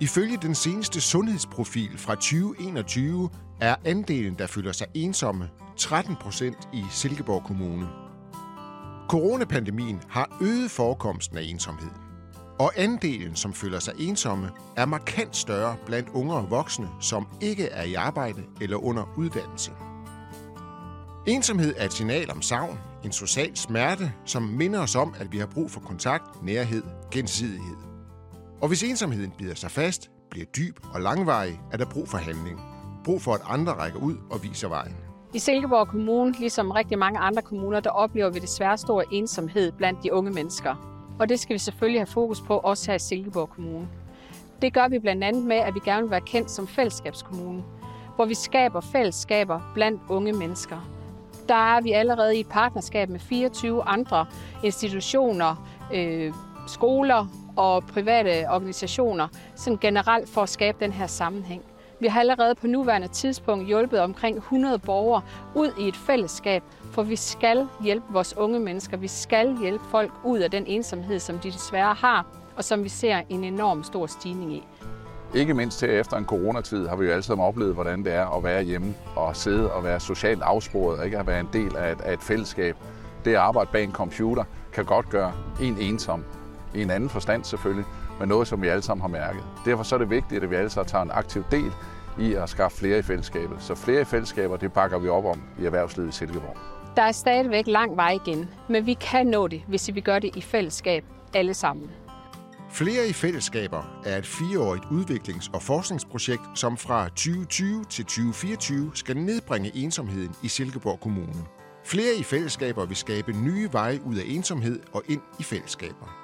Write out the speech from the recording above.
Ifølge den seneste sundhedsprofil fra 2021 er andelen, der føler sig ensomme, 13 procent i Silkeborg Kommune. Coronapandemien har øget forekomsten af ensomhed. Og andelen, som føler sig ensomme, er markant større blandt unge og voksne, som ikke er i arbejde eller under uddannelse. Ensomhed er et signal om savn, en social smerte, som minder os om, at vi har brug for kontakt, nærhed, gensidighed. Og hvis ensomheden bider sig fast, bliver dyb og langvarig, er der brug for handling. Brug for, at andre rækker ud og viser vejen. I Silkeborg Kommune, ligesom rigtig mange andre kommuner, der oplever vi desværre stor ensomhed blandt de unge mennesker. Og det skal vi selvfølgelig have fokus på, også her i Silkeborg Kommune. Det gør vi blandt andet med, at vi gerne vil være kendt som fællesskabskommune, hvor vi skaber fællesskaber blandt unge mennesker. Der er vi allerede i et partnerskab med 24 andre institutioner, øh, skoler og private organisationer, sådan generelt for at skabe den her sammenhæng. Vi har allerede på nuværende tidspunkt hjulpet omkring 100 borgere ud i et fællesskab, for vi skal hjælpe vores unge mennesker. Vi skal hjælpe folk ud af den ensomhed, som de desværre har, og som vi ser en enorm stor stigning i. Ikke mindst her efter en coronatid har vi jo alle sammen oplevet, hvordan det er at være hjemme og sidde og være socialt afsporet, og ikke at være en del af et, af et fællesskab. Det at arbejde bag en computer kan godt gøre en ensom. I en anden forstand selvfølgelig, men noget, som vi alle sammen har mærket. Derfor så er det vigtigt, at vi alle sammen tager en aktiv del i at skaffe flere i fællesskabet. Så flere i fællesskaber, det bakker vi op om i erhvervslivet i Silkeborg. Der er stadigvæk lang vej igen, men vi kan nå det, hvis vi gør det i fællesskab alle sammen. Flere i fællesskaber er et fireårigt udviklings- og forskningsprojekt, som fra 2020 til 2024 skal nedbringe ensomheden i Silkeborg Kommune. Flere i fællesskaber vil skabe nye veje ud af ensomhed og ind i fællesskaber.